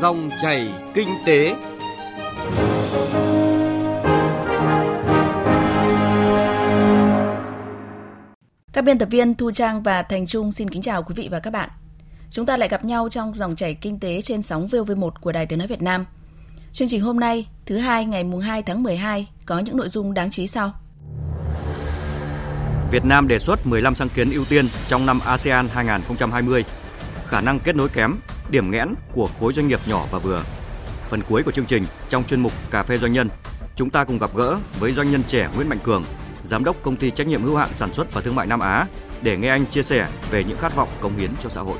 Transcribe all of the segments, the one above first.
Dòng chảy kinh tế. Các biên tập viên Thu Trang và Thành Trung xin kính chào quý vị và các bạn. Chúng ta lại gặp nhau trong dòng chảy kinh tế trên sóng VOV1 của Đài Tiếng nói Việt Nam. Chương trình hôm nay, thứ hai ngày mùng 2 tháng 12 có những nội dung đáng chú ý sau. Việt Nam đề xuất 15 sáng kiến ưu tiên trong năm ASEAN 2020. Khả năng kết nối kém, điểm nghẽn của khối doanh nghiệp nhỏ và vừa. Phần cuối của chương trình trong chuyên mục Cà phê doanh nhân, chúng ta cùng gặp gỡ với doanh nhân trẻ Nguyễn Mạnh Cường, giám đốc công ty trách nhiệm hữu hạn sản xuất và thương mại Nam Á để nghe anh chia sẻ về những khát vọng cống hiến cho xã hội.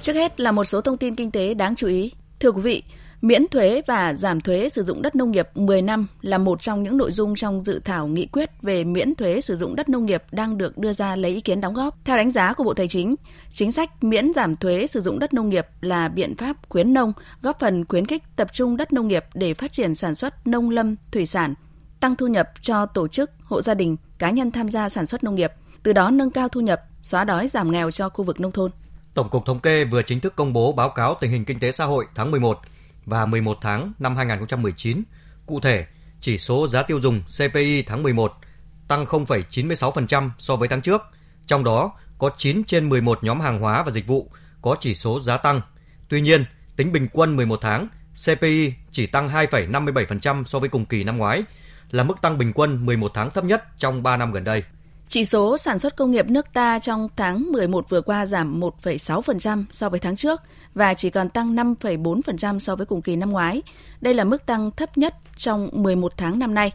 Trước hết là một số thông tin kinh tế đáng chú ý. Thưa quý vị, miễn thuế và giảm thuế sử dụng đất nông nghiệp 10 năm là một trong những nội dung trong dự thảo nghị quyết về miễn thuế sử dụng đất nông nghiệp đang được đưa ra lấy ý kiến đóng góp. Theo đánh giá của Bộ Tài chính, chính sách miễn giảm thuế sử dụng đất nông nghiệp là biện pháp khuyến nông, góp phần khuyến khích tập trung đất nông nghiệp để phát triển sản xuất nông lâm, thủy sản, tăng thu nhập cho tổ chức, hộ gia đình, cá nhân tham gia sản xuất nông nghiệp, từ đó nâng cao thu nhập, xóa đói giảm nghèo cho khu vực nông thôn. Tổng cục Thống kê vừa chính thức công bố báo cáo tình hình kinh tế xã hội tháng 11 và 11 tháng năm 2019. Cụ thể, chỉ số giá tiêu dùng CPI tháng 11 tăng 0,96% so với tháng trước, trong đó có 9 trên 11 nhóm hàng hóa và dịch vụ có chỉ số giá tăng. Tuy nhiên, tính bình quân 11 tháng, CPI chỉ tăng 2,57% so với cùng kỳ năm ngoái, là mức tăng bình quân 11 tháng thấp nhất trong 3 năm gần đây. Chỉ số sản xuất công nghiệp nước ta trong tháng 11 vừa qua giảm 1,6% so với tháng trước và chỉ còn tăng 5,4% so với cùng kỳ năm ngoái. Đây là mức tăng thấp nhất trong 11 tháng năm nay.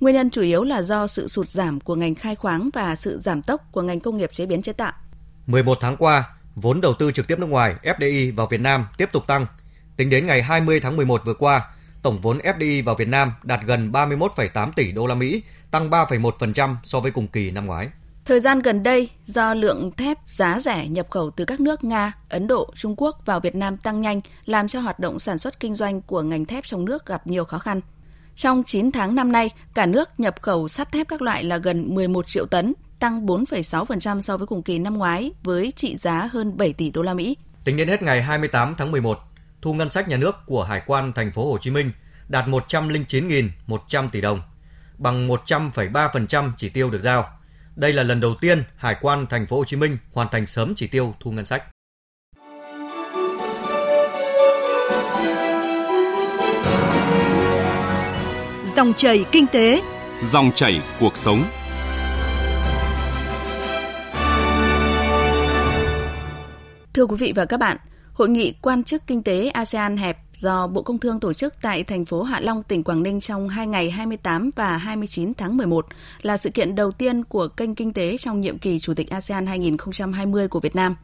Nguyên nhân chủ yếu là do sự sụt giảm của ngành khai khoáng và sự giảm tốc của ngành công nghiệp chế biến chế tạo. 11 tháng qua, vốn đầu tư trực tiếp nước ngoài FDI vào Việt Nam tiếp tục tăng. Tính đến ngày 20 tháng 11 vừa qua, tổng vốn FDI vào Việt Nam đạt gần 31,8 tỷ đô la Mỹ, tăng 3,1% so với cùng kỳ năm ngoái. Thời gian gần đây, do lượng thép giá rẻ nhập khẩu từ các nước Nga, Ấn Độ, Trung Quốc vào Việt Nam tăng nhanh, làm cho hoạt động sản xuất kinh doanh của ngành thép trong nước gặp nhiều khó khăn. Trong 9 tháng năm nay, cả nước nhập khẩu sắt thép các loại là gần 11 triệu tấn, tăng 4,6% so với cùng kỳ năm ngoái với trị giá hơn 7 tỷ đô la Mỹ. Tính đến hết ngày 28 tháng 11, thu ngân sách nhà nước của Hải quan thành phố Hồ Chí Minh đạt 109.100 tỷ đồng, bằng 100,3% chỉ tiêu được giao. Đây là lần đầu tiên Hải quan thành phố Hồ Chí Minh hoàn thành sớm chỉ tiêu thu ngân sách. Dòng chảy kinh tế, dòng chảy cuộc sống. Thưa quý vị và các bạn, Hội nghị quan chức kinh tế ASEAN hẹp do Bộ Công Thương tổ chức tại thành phố Hạ Long, tỉnh Quảng Ninh trong hai ngày 28 và 29 tháng 11 là sự kiện đầu tiên của kênh kinh tế trong nhiệm kỳ Chủ tịch ASEAN 2020 của Việt Nam.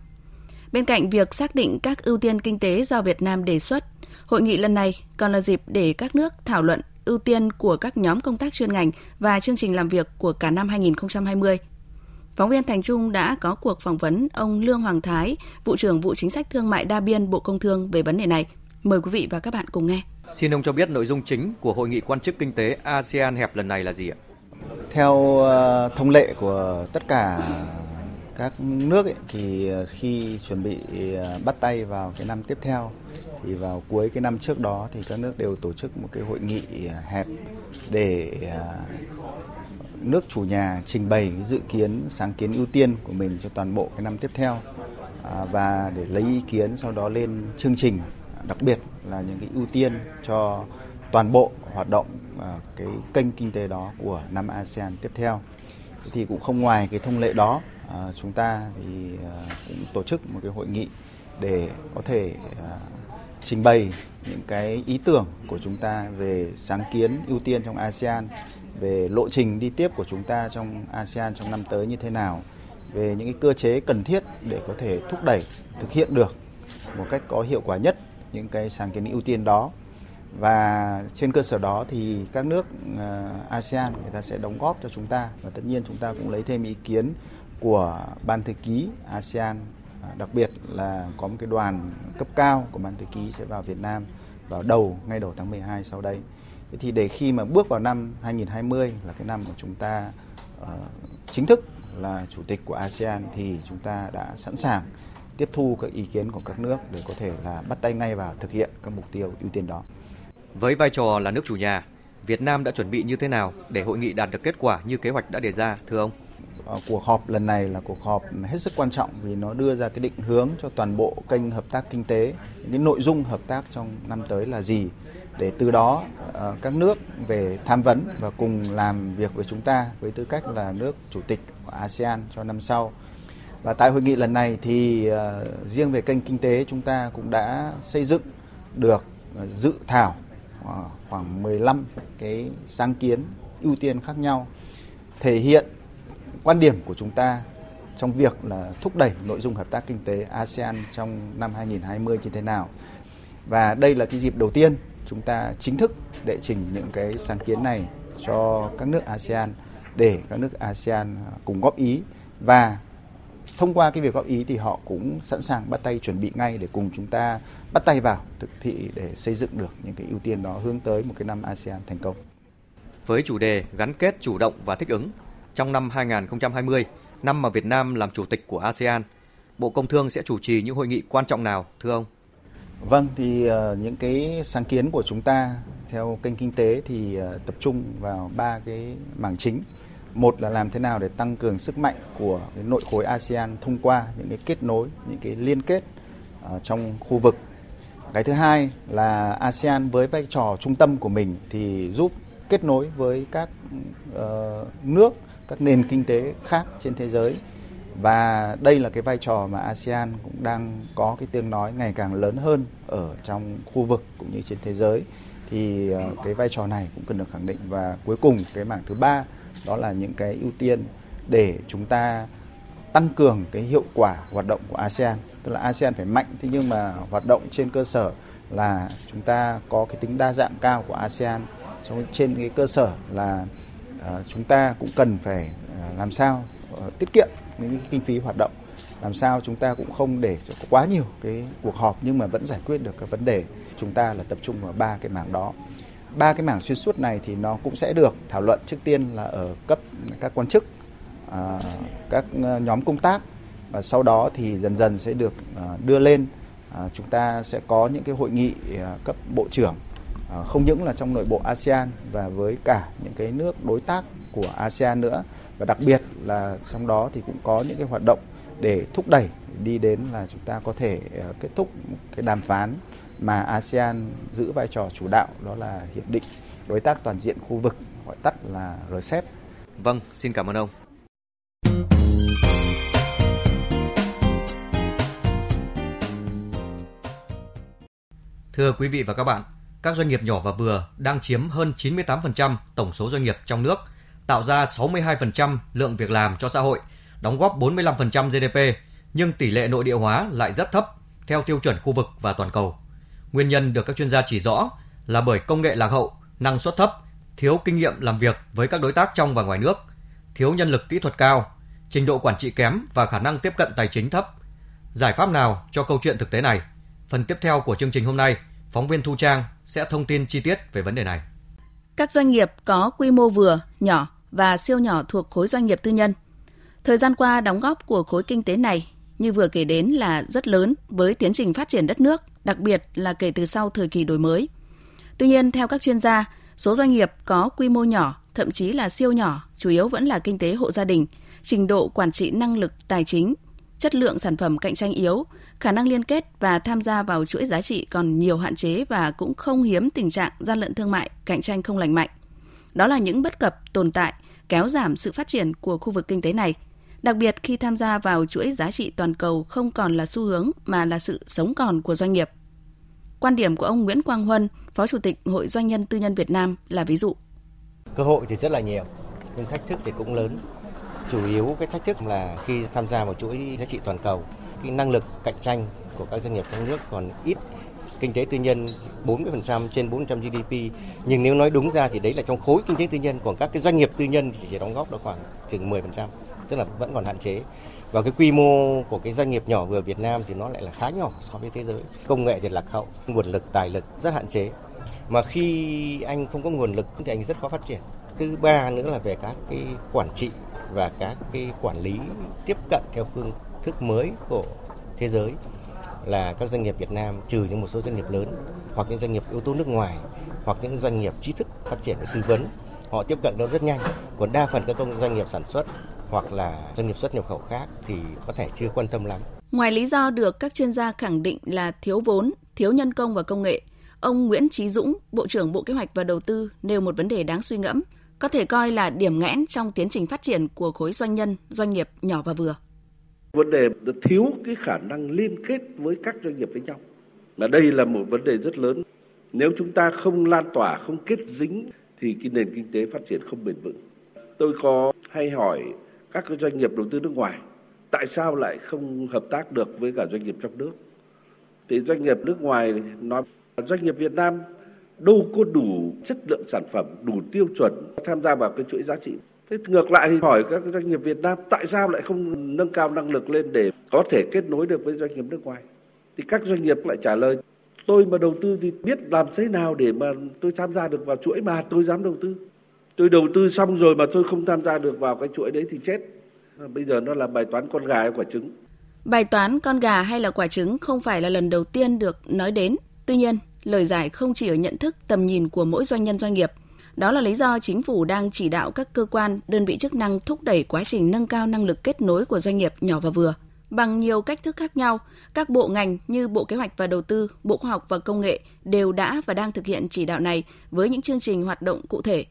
Bên cạnh việc xác định các ưu tiên kinh tế do Việt Nam đề xuất, hội nghị lần này còn là dịp để các nước thảo luận ưu tiên của các nhóm công tác chuyên ngành và chương trình làm việc của cả năm 2020. Phóng viên Thành Trung đã có cuộc phỏng vấn ông Lương Hoàng Thái, vụ trưởng vụ chính sách thương mại đa biên Bộ Công Thương về vấn đề này. Mời quý vị và các bạn cùng nghe. Xin ông cho biết nội dung chính của hội nghị quan chức kinh tế ASEAN hẹp lần này là gì ạ? Theo ờ, thông lệ của tất cả các nước ấy, thì ờ, khi chuẩn bị ờ, bắt tay vào cái năm tiếp theo thì vào cuối cái năm trước đó thì các nước đều tổ chức một cái hội nghị hẹp để nước chủ nhà trình bày dự kiến, sáng kiến ưu tiên của mình cho toàn bộ cái năm tiếp theo. À, và để lấy ý kiến sau đó lên chương trình, đặc biệt là những cái ưu tiên cho toàn bộ hoạt động à, cái kênh kinh tế đó của năm ASEAN tiếp theo. Thì cũng không ngoài cái thông lệ đó à, chúng ta thì cũng tổ chức một cái hội nghị để có thể trình bày những cái ý tưởng của chúng ta về sáng kiến ưu tiên trong ASEAN về lộ trình đi tiếp của chúng ta trong ASEAN trong năm tới như thế nào, về những cái cơ chế cần thiết để có thể thúc đẩy thực hiện được một cách có hiệu quả nhất những cái sáng kiến ưu tiên đó. Và trên cơ sở đó thì các nước ờ, ASEAN người ta sẽ đóng góp cho chúng ta và tất nhiên chúng ta cũng lấy thêm ý kiến của ban thư ký ASEAN ờ, đặc biệt là có một cái đoàn cấp cao của ban thư ký sẽ vào Việt Nam vào đầu ngay đầu tháng 12 sau đây. Thế thì để khi mà bước vào năm 2020 là cái năm mà chúng ta uh, chính thức là chủ tịch của ASEAN thì chúng ta đã sẵn sàng tiếp thu các ý kiến của các nước để có thể là bắt tay ngay vào thực hiện các mục tiêu ưu tiên đó. Với vai trò là nước chủ nhà, Việt Nam đã chuẩn bị như thế nào để hội nghị đạt được kết quả như kế hoạch đã đề ra, thưa ông? Ờ, cuộc họp lần này là cuộc họp hết sức quan trọng vì nó đưa ra cái định hướng cho toàn bộ kênh hợp tác kinh tế, những nội dung hợp tác trong năm tới là gì để từ đó ờ, các nước về tham vấn và cùng làm việc với chúng ta với tư cách là nước chủ tịch của ASEAN cho năm sau. Và tại hội nghị lần này thì ờ, riêng về kênh kinh tế chúng ta cũng đã xây dựng được ờ, dự thảo khoảng 15 cái sáng kiến ưu tiên khác nhau, thể hiện quan điểm của chúng ta trong việc là thúc đẩy nội dung hợp tác kinh tế ASEAN trong năm 2020 như thế nào. Và đây là cái dịp đầu tiên chúng ta chính thức đệ trình những cái sáng kiến này cho các nước ASEAN để các nước ASEAN à, cùng góp ý và thông qua cái việc góp ý thì họ cũng sẵn sàng bắt tay chuẩn bị ngay để cùng chúng ta bắt tay vào thực thị để xây dựng được những cái ưu tiên đó hướng tới một cái năm ASEAN thành công. Với chủ đề gắn kết chủ động và thích ứng, trong năm 2020, năm mà Việt Nam làm chủ tịch của ASEAN, Bộ Công Thương sẽ chủ trì những hội nghị quan trọng nào, thưa ông? Vâng, thì uh, những cái sáng kiến của chúng ta theo kênh kinh tế thì uh, tập trung vào ba cái mảng chính. Một là làm thế nào để tăng cường sức mạnh của cái nội khối ASEAN thông qua những cái kết nối, những cái liên kết uh, trong khu vực. Cái thứ hai là ASEAN với vai trò trung tâm của mình thì giúp kết nối với các uh, nước các nền kinh tế khác trên thế giới và đây là cái vai trò mà ASEAN cũng đang có cái tiếng nói ngày càng lớn hơn ở trong khu vực cũng như trên thế giới. Thì ờ, cái vai trò này cũng cần được khẳng định. Và cuối cùng, cái mảng thứ ba, đó là những cái ưu tiên để chúng ta tăng cường cái hiệu quả hoạt động của ASEAN. Tức là ASEAN phải mạnh, thế nhưng mà hoạt động trên cơ sở là chúng ta có cái tính đa dạng cao của ASEAN. Trên cái cơ sở là ờ, chúng ta cũng cần phải ờ, làm sao tiết kiệm những cái kinh phí hoạt động. Làm sao chúng ta cũng không để cho quá nhiều cái cuộc họp nhưng mà vẫn giải quyết được các vấn đề. Chúng ta là tập trung vào ba cái mảng đó. Ba cái mảng xuyên suốt này thì nó cũng sẽ được thảo luận trước tiên là ở cấp các quan chức à, các à, nhóm công tác và sau đó thì dần dần sẽ được à, đưa lên. Chúng ta sẽ có những cái hội nghị cấp bộ trưởng không những là trong nội bộ ASEAN và với cả những cái nước đối tác của ASEAN nữa và đặc biệt là trong đó thì cũng có những cái hoạt động để thúc đẩy đi đến là chúng ta có thể ờ, kết thúc cái đàm phán mà ASEAN giữ vai trò chủ đạo đó là hiệp định đối tác toàn diện khu vực gọi tắt là RCEP. Vâng, xin cảm ơn ông. Thưa quý vị và các bạn, các doanh nghiệp nhỏ và vừa đang chiếm hơn 98% tổng số doanh nghiệp trong nước, tạo ra 62% lượng việc làm cho xã hội, đóng góp 45% GDP, nhưng tỷ lệ nội địa hóa lại rất thấp theo tiêu chuẩn khu vực và toàn cầu. Nguyên nhân được các chuyên gia chỉ rõ là bởi công nghệ lạc hậu, năng suất thấp, thiếu kinh nghiệm làm việc với các đối tác trong và ngoài nước, thiếu nhân lực kỹ thuật cao, trình độ quản trị kém và khả năng tiếp cận tài chính thấp. Giải pháp nào cho câu chuyện thực tế này? Phần tiếp theo của chương trình hôm nay, phóng viên Thu Trang sẽ thông tin chi tiết về vấn đề này. Các doanh nghiệp có quy mô vừa, nhỏ và siêu nhỏ thuộc khối doanh nghiệp tư nhân. Thời gian qua, đóng góp của khối kinh tế này như vừa kể đến là rất lớn với tiến trình phát triển đất nước, đặc biệt là kể từ sau thời kỳ đổi mới. Tuy nhiên, theo các chuyên gia, số doanh nghiệp có quy mô nhỏ, thậm chí là siêu nhỏ, chủ yếu vẫn là kinh tế hộ gia đình, trình độ quản trị năng lực tài chính, chất lượng sản phẩm cạnh tranh yếu, khả năng liên kết và tham gia vào chuỗi giá trị còn nhiều hạn chế và cũng không hiếm tình trạng gian lận thương mại, cạnh tranh không lành mạnh. Đó là những bất cập tồn tại kéo giảm sự phát triển của khu vực kinh tế này, đặc biệt khi tham gia vào chuỗi giá trị toàn cầu không còn là xu hướng mà là sự sống còn của doanh nghiệp. Quan điểm của ông Nguyễn Quang Huân, Phó Chủ tịch Hội Doanh nhân Tư nhân Việt Nam là ví dụ. Cơ hội thì rất là nhiều, nhưng thách thức thì cũng lớn. Chủ yếu cái thách thức là khi tham gia vào chuỗi giá trị toàn cầu cái năng lực cạnh tranh của các doanh nghiệp trong nước còn ít kinh tế tư nhân 40% trên 400 GDP nhưng nếu nói đúng ra thì đấy là trong khối kinh tế tư nhân, còn các cái doanh nghiệp tư nhân thì chỉ đóng góp được khoảng chừng 10% tức là vẫn còn hạn chế. Và cái quy mô của cái doanh nghiệp nhỏ vừa Việt Nam thì nó lại là khá nhỏ so với thế giới. Công nghệ thì lạc hậu, nguồn lực, tài lực rất hạn chế. Mà khi anh không có nguồn lực thì anh rất khó phát triển. Thứ ba nữa là về các cái quản trị và các cái quản lý tiếp cận theo phương thức mới của thế giới là các doanh nghiệp Việt Nam trừ những một số doanh nghiệp lớn hoặc những doanh nghiệp yếu tố nước ngoài hoặc những doanh nghiệp trí thức phát triển về tư vấn họ tiếp cận nó rất nhanh còn đa phần các công doanh nghiệp sản xuất hoặc là doanh nghiệp xuất nhập khẩu khác thì có thể chưa quan tâm lắm. Ngoài lý do được các chuyên gia khẳng định là thiếu vốn, thiếu nhân công và công nghệ, ông Nguyễn Chí Dũng, Bộ trưởng Bộ Kế hoạch và Đầu tư nêu một vấn đề đáng suy ngẫm, có thể coi là điểm nghẽn trong tiến trình phát triển của khối doanh nhân, doanh nghiệp nhỏ và vừa. Vấn đề thiếu cái khả năng liên kết với các doanh nghiệp với nhau. Là đây là một vấn đề rất lớn. Nếu chúng ta không lan tỏa, không kết dính thì cái nền kinh tế phát triển không bền vững. Tôi có hay hỏi các doanh nghiệp đầu tư nước ngoài tại sao lại không hợp tác được với cả doanh nghiệp trong nước thì doanh nghiệp nước ngoài nói doanh nghiệp Việt Nam đâu có đủ chất lượng sản phẩm đủ tiêu chuẩn tham gia vào cái chuỗi giá trị thế ngược lại thì hỏi các doanh nghiệp Việt Nam, tại sao lại không nâng cao năng lực lên để có thể kết nối được với doanh nghiệp nước ngoài? Thì các doanh nghiệp lại trả lời, tôi mà đầu tư thì biết làm thế nào để mà tôi tham gia được vào chuỗi mà tôi dám đầu tư. Tôi đầu tư xong rồi mà tôi không tham gia được vào cái chuỗi đấy thì chết. Bây giờ nó là bài toán con gà hay quả trứng. Bài toán con gà hay là quả trứng không phải là lần đầu tiên được nói đến. Tuy nhiên, lời giải không chỉ ở nhận thức, tầm nhìn của mỗi doanh nhân doanh nghiệp đó là lý do chính phủ đang chỉ đạo các cơ quan đơn vị chức năng thúc đẩy quá trình nâng cao năng lực kết nối của doanh nghiệp nhỏ và vừa bằng nhiều cách thức khác nhau các bộ ngành như bộ kế hoạch và đầu tư bộ khoa học và công nghệ đều đã và đang thực hiện chỉ đạo này với những chương trình hoạt động cụ thể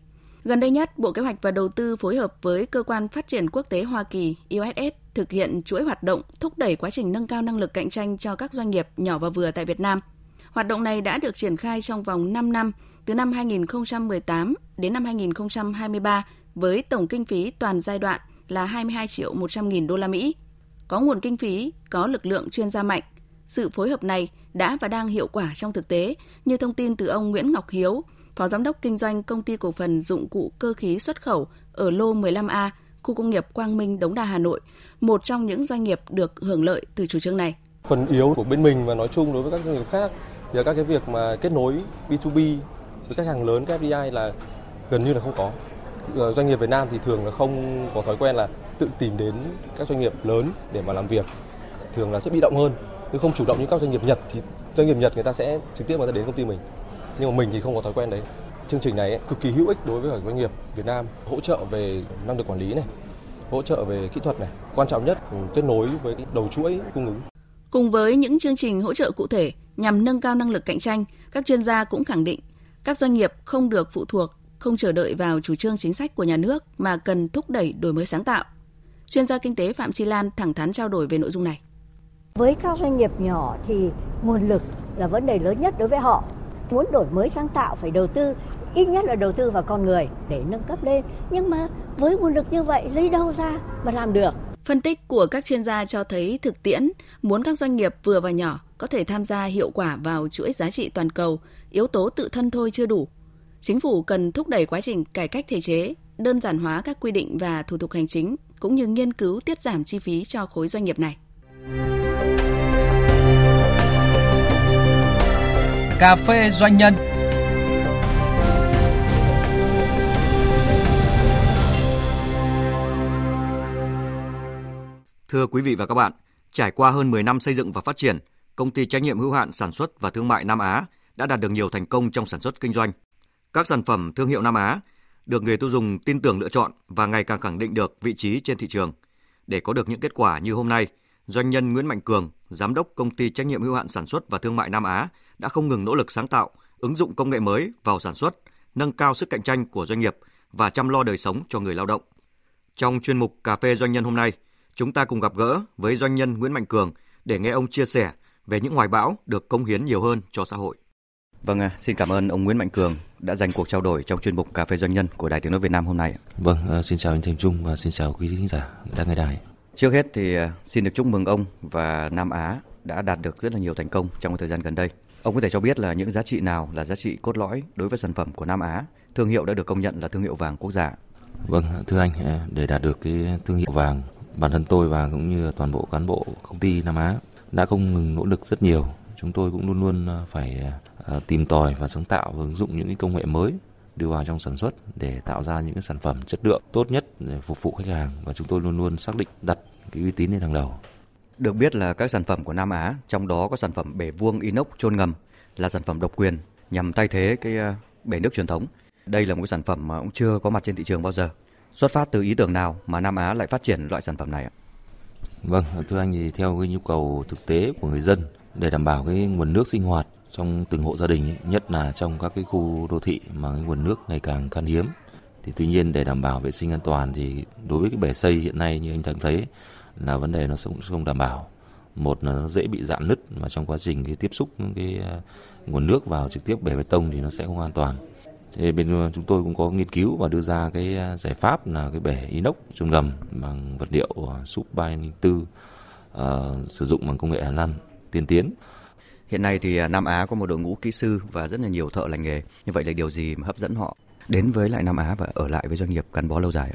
Gần đây nhất, Bộ Kế hoạch và Đầu tư phối hợp với Cơ quan Phát triển Quốc tế Hoa Kỳ USS thực hiện chuỗi hoạt động thúc đẩy quá trình nâng cao năng lực cạnh tranh cho các doanh nghiệp nhỏ và vừa tại Việt Nam. Hoạt động này đã được triển khai trong vòng 5 năm, từ năm 2018 đến năm 2023 với tổng kinh phí toàn giai đoạn là 22 triệu 100 nghìn đô la Mỹ. Có nguồn kinh phí, có lực lượng chuyên gia mạnh. Sự phối hợp này đã và đang hiệu quả trong thực tế, như thông tin từ ông Nguyễn Ngọc Hiếu, Phó Giám đốc Kinh doanh Công ty Cổ phần Dụng cụ Cơ khí Xuất khẩu ở lô 15A, khu công nghiệp Quang Minh, Đống Đa, Hà Nội, một trong những doanh nghiệp được hưởng lợi từ chủ trương này. Phần yếu của bên mình và nói chung đối với các doanh nghiệp khác thì các cái việc mà kết nối B2B với khách hàng lớn, các FDI là gần như là không có. Ờ, doanh nghiệp Việt Nam thì thường là không có thói quen là tự tìm đến các doanh nghiệp lớn để mà làm việc. Thường là sẽ bị động hơn, chứ không chủ động như các doanh nghiệp Nhật thì doanh nghiệp Nhật người ta sẽ trực tiếp người ta đến công ty mình nhưng mà mình thì không có thói quen đấy chương trình này ấy, cực kỳ hữu ích đối với các doanh nghiệp Việt Nam hỗ trợ về năng lực quản lý này hỗ trợ về kỹ thuật này quan trọng nhất kết nối với đầu chuỗi cung ứng cùng với những chương trình hỗ trợ cụ thể nhằm nâng cao năng lực cạnh tranh các chuyên gia cũng khẳng định các doanh nghiệp không được phụ thuộc không chờ đợi vào chủ trương chính sách của nhà nước mà cần thúc đẩy đổi mới sáng tạo. Chuyên gia kinh tế Phạm Chi Lan thẳng thắn trao đổi về nội dung này. Với các doanh nghiệp nhỏ thì nguồn lực là vấn đề lớn nhất đối với họ. Muốn đổi mới sáng tạo phải đầu tư ít nhất là đầu tư vào con người để nâng cấp lên. Nhưng mà với nguồn lực như vậy lấy đâu ra mà làm được? Phân tích của các chuyên gia cho thấy thực tiễn muốn các doanh nghiệp vừa và nhỏ có thể tham gia hiệu quả vào chuỗi giá trị toàn cầu, yếu tố tự thân thôi chưa đủ. Chính phủ cần thúc đẩy quá trình cải cách thể chế, đơn giản hóa các quy định và thủ tục hành chính cũng như nghiên cứu tiết giảm chi phí cho khối doanh nghiệp này. Cà phê doanh nhân. Thưa quý vị và các bạn, trải qua hơn 10 năm xây dựng và phát triển, công ty trách nhiệm hữu hạn sản xuất và thương mại Nam Á đã đạt được nhiều thành công trong sản xuất kinh doanh. Các sản phẩm thương hiệu Nam Á được người tiêu dùng tin tưởng lựa chọn và ngày càng khẳng định được vị trí trên thị trường. Để có được những kết quả như hôm nay, doanh nhân Nguyễn Mạnh Cường, giám đốc công ty trách nhiệm hữu hạn sản xuất và thương mại Nam Á đã không ngừng nỗ lực sáng tạo, ứng dụng công nghệ mới vào sản xuất, nâng cao sức cạnh tranh của doanh nghiệp và chăm lo đời sống cho người lao động. Trong chuyên mục Cà phê Doanh nhân hôm nay, chúng ta cùng gặp gỡ với doanh nhân Nguyễn Mạnh Cường để nghe ông chia sẻ về những hoài bão được công hiến nhiều hơn cho xã hội. Vâng, à, xin cảm ơn ông Nguyễn Mạnh Cường đã dành cuộc trao đổi trong chuyên mục Cà phê Doanh nhân của Đài Tiếng Nói Việt Nam hôm nay. Vâng, à, xin chào anh Thành Trung và xin chào quý khán giả đang nghe đài. Trước hết thì à, xin được chúc mừng ông và Nam Á đã đạt được rất là nhiều thành công trong thời gian gần đây. Ông có thể cho biết là những giá trị nào là giá trị cốt lõi đối với sản phẩm của Nam Á, thương hiệu đã được công nhận là thương hiệu vàng quốc gia? Vâng, thưa anh, để đạt được cái thương hiệu vàng, bản thân tôi và cũng như toàn bộ cán bộ công ty Nam Á đã không ngừng nỗ lực rất nhiều. Chúng tôi cũng luôn luôn ờ, phải ờ, tìm tòi và sáng tạo và ứng dụng những cái công nghệ mới đưa vào trong sản xuất để tạo ra những sản phẩm chất lượng tốt nhất để phục vụ khách hàng và chúng tôi luôn luôn xác định đặt cái uy tín lên hàng đầu. Được biết là các sản phẩm của Nam Á, trong đó có sản phẩm bể vuông inox chôn ngầm là sản phẩm độc quyền nhằm thay thế cái ờ, bể nước truyền thống. Đây là một sản phẩm mà cũng chưa có mặt trên thị trường bao giờ. Xuất phát từ ý tưởng nào mà Nam Á lại phát triển loại sản phẩm này ạ? Vâng, thưa anh thì theo cái nhu cầu thực tế của người dân để đảm bảo cái nguồn nước sinh hoạt trong từng hộ gia đình, nhất là trong các cái khu đô thị mà cái nguồn nước ngày càng khan hiếm. Thì tuy nhiên để đảm bảo vệ sinh an toàn thì đối với cái bể xây hiện nay như anh thắng thấy là vấn đề nó cũng không đảm bảo. Một là nó dễ bị dạn nứt mà trong quá trình cái tiếp xúc cái à, nguồn nước vào trực tiếp bể bê tông thì nó sẽ không an toàn. Thế bên chúng tôi cũng có nghiên cứu và đưa ra cái uh, giải pháp là cái bể inox chôn ngầm bằng vật liệu súp 304 uh, sử dụng bằng công nghệ Hàn Lan tiên tiến. Hiện nay thì Nam Á có một đội ngũ kỹ sư và rất là nhiều thợ lành nghề. Như vậy là điều gì mà hấp dẫn họ đến với lại Nam Á và ở lại với doanh nghiệp gắn bó lâu dài?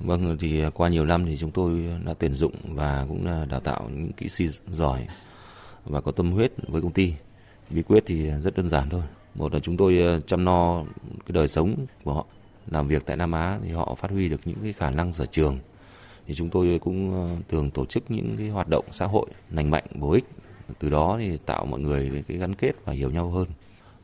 Vâng, thì qua nhiều năm thì chúng tôi đã tuyển dụng và cũng là đào tạo những kỹ sư giỏi và có tâm huyết với công ty. Bí quyết thì rất đơn giản thôi. Một là chúng tôi ờ, chăm no cái đời sống của họ. Làm việc tại Nam Á thì họ phát huy được những cái khả năng sở trường. Thì chúng tôi cũng ờ, thường tổ chức những cái hoạt động xã hội lành mạnh, bổ ích. Từ đó thì tạo mọi người cái gắn kết và hiểu nhau hơn.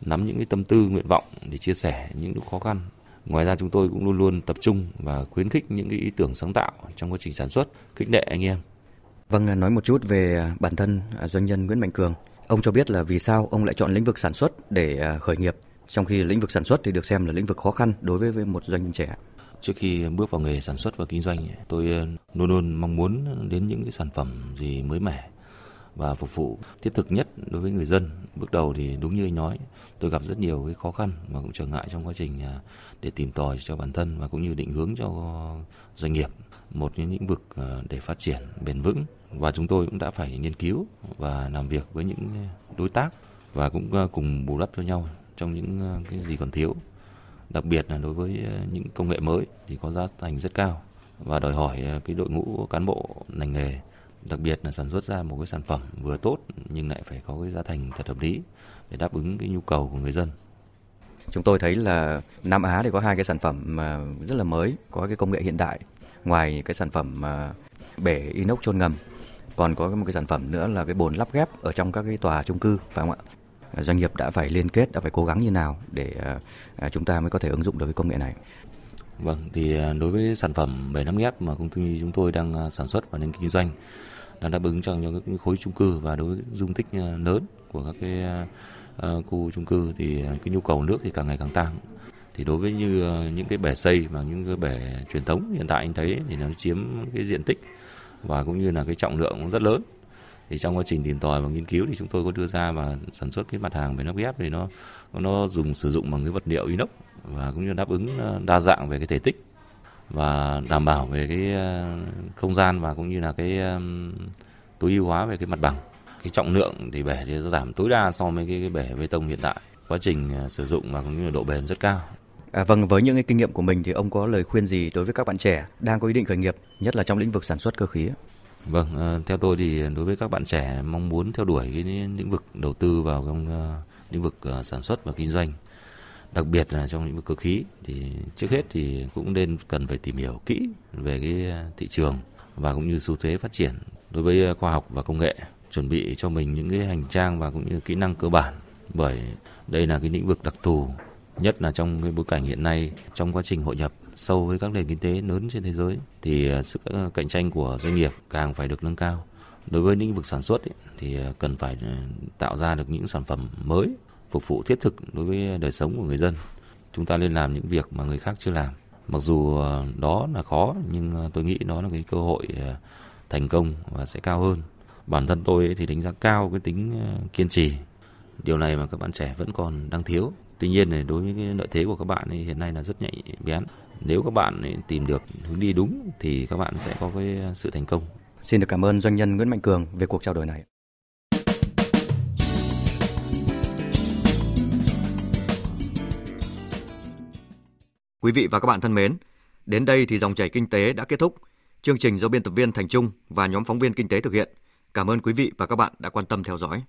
Nắm những cái tâm tư, nguyện vọng để chia sẻ những lúc khó khăn Ngoài ra chúng tôi cũng luôn luôn tập trung và khuyến khích những cái ý tưởng sáng tạo trong quá trình sản xuất, khích lệ anh em. Vâng, nói một chút về bản thân à, doanh nhân Nguyễn Mạnh Cường. Ông cho biết là vì sao ông lại chọn lĩnh vực sản xuất để à, khởi nghiệp, trong khi lĩnh vực sản xuất thì được xem là lĩnh vực khó khăn đối với một doanh nhân trẻ. Trước khi bước vào nghề sản xuất và kinh doanh, tôi à, luôn luôn mong muốn đến những cái sản phẩm gì mới mẻ và phục vụ thiết thực nhất đối với người dân. Bước đầu thì đúng như anh nói, tôi gặp rất nhiều cái khó khăn và cũng trở ngại trong quá trình à, để tìm tòi cho bản thân và cũng như định hướng cho doanh nghiệp một những lĩnh vực ờ, để phát triển bền vững và chúng tôi cũng đã phải nghiên cứu và làm việc với những đối tác và cũng ờ, cùng bù đắp cho nhau trong những ờ, cái gì còn thiếu đặc biệt là đối với những công nghệ mới thì có giá thành rất cao và đòi hỏi cái đội ngũ cán bộ ngành nghề đặc biệt là sản xuất ra một cái sản phẩm vừa tốt nhưng lại phải có cái giá thành thật hợp lý để đáp ứng cái nhu cầu của người dân. Chúng tôi thấy là Nam Á thì có hai cái sản phẩm mà rất là mới, có cái công nghệ hiện đại. Ngoài cái sản phẩm à, bể inox chôn ngầm, còn có một cái sản phẩm nữa là cái bồn lắp ghép ở trong các cái tòa chung cư phải không ạ? À, doanh nghiệp đã phải liên kết, đã phải cố gắng như nào để à, chúng ta mới có thể ứng dụng được cái công nghệ này. Vâng, thì đối với sản phẩm bể nắp ghép mà công ty chúng tôi đang sản xuất và đang kinh doanh đang đáp ứng cho những khối chung cư và đối với dung tích lớn của các cái khu chung cư thì cái nhu cầu nước thì càng ngày càng tăng thì đối với như ờ, những cái bể xây và những cái bể truyền thống hiện tại anh thấy thì nó chiếm cái diện tích và cũng như là cái trọng lượng cũng rất lớn. Thì trong quá trình tìm tòi và nghiên cứu thì chúng tôi có đưa ra và sản xuất cái mặt hàng về nắp ghép thì nó nó dùng sử dụng bằng cái vật liệu inox và cũng như đáp ứng ờ, đa dạng về cái thể tích và đảm bảo về cái ờ, không gian và cũng như là cái tối ưu hóa về cái mặt bằng. Cái trọng lượng thì bể thì giảm tối đa so với cái, cái bể bê tông hiện tại. Quá trình sử dụng và cũng như là độ bền rất cao. À, vâng, với những cái kinh nghiệm của mình thì ông có lời khuyên gì đối với các bạn trẻ đang có ý định khởi nghiệp, nhất là trong lĩnh vực sản xuất cơ khí? Vâng, ờ, theo tôi thì đối với các bạn trẻ mong muốn theo đuổi cái lĩnh vực đầu tư vào trong uh, lĩnh vực uh, sản xuất và kinh doanh đặc biệt là trong lĩnh vực cơ khí thì trước hết thì cũng nên cần phải tìm hiểu kỹ về cái thị trường và cũng như xu thế phát triển đối với khoa học và công nghệ chuẩn bị cho mình những cái hành trang và cũng như kỹ năng cơ bản bởi đây là cái lĩnh vực đặc thù nhất là trong cái bối cảnh hiện nay trong quá trình hội nhập sâu với các nền kinh tế lớn trên thế giới thì ờ, sức ờ, cạnh tranh của doanh nghiệp càng phải được nâng cao đối với lĩnh vực sản xuất ấy, thì ờ, cần phải tạo ra được những sản phẩm mới phục vụ thiết thực đối với đời sống của người dân. Chúng ta nên làm những việc mà người khác chưa làm. Mặc dù đó là khó nhưng tôi nghĩ đó là cái cơ hội thành công và sẽ cao hơn. Bản thân tôi thì đánh giá cao cái tính kiên trì. Điều này mà các bạn trẻ vẫn còn đang thiếu. Tuy nhiên này đối với cái lợi thế của các bạn thì hiện nay là rất nhạy bén. Nếu các bạn tìm được hướng đi đúng thì các bạn sẽ có cái sự thành công. Xin được cảm ơn doanh nhân Nguyễn Mạnh Cường về cuộc trao đổi này. Quý vị và các bạn thân mến, đến đây thì dòng chảy kinh tế đã kết thúc. Chương trình do biên tập viên Thành Trung và nhóm phóng viên kinh tế thực hiện. Cảm ơn quý vị và các bạn đã quan tâm theo dõi.